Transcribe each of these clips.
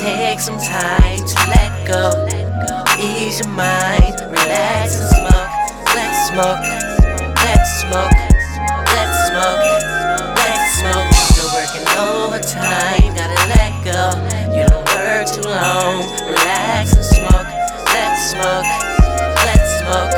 some time to let go. Ease your mind, relax and smoke. Let's smoke, let's smoke, let's smoke, let's smoke. Still working overtime, gotta let go. You don't work too long, relax and smoke. Let's smoke, let's smoke,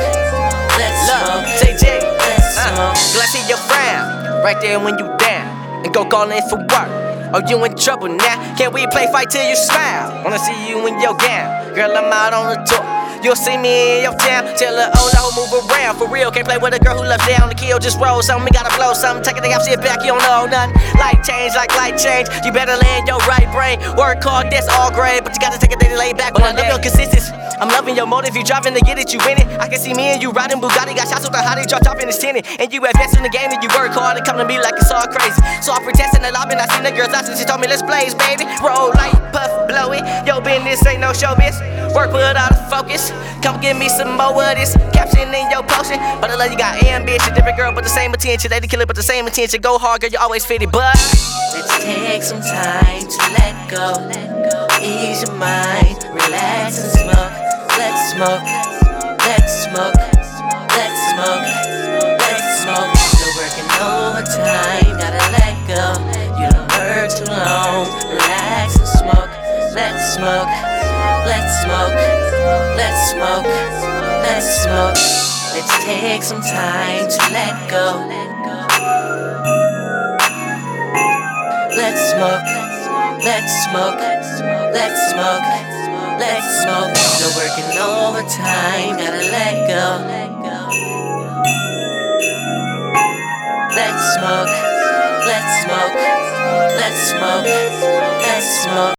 let's smoke. JJ, Let's uh, smoke. see your frown right there when you down and go call in for work. Oh, you in trouble now? Can we play fight till you smile? Wanna see you in your gown, girl. I'm out on the tour. You'll see me in your town. Tell her, oh, no, move around for real. Can't play with a girl who loves down The kill. Just roll something, we gotta blow something. Take a thing out, sit back, you don't know nothing. Light change like light change. You better land your right brain. Work hard, that's all great. But you gotta take a day to lay back. But I love your consistency. I'm loving your motive. You driving to get it, you win it. I can see me and you riding Bugatti. Got shots with the hottie, drop dropping his tenant. And you advance in the game and you work hard and come to me like it's all crazy. So I protest in the lobby and I seen the girls out and she told me let's blaze, baby. Roll light, puff, blow it. Yo, business ain't no showbiz. Work with all the focus. Come give me some more of this. Caption in your potion. But I love you got ambition. Different girl, but the same attention. Lady killer, but the same attention. Go hard, girl, you always fit it. But Let's take some time to let go. Ease your mind, relax and smoke. Let's smoke, smoke, let's smoke, let's smoke, let's smoke. Let's take some time to let go. Let's smoke, let's smoke, let's smoke, let's smoke. Still working overtime, gotta let go. Let's smoke, let's smoke, let's smoke, let's smoke.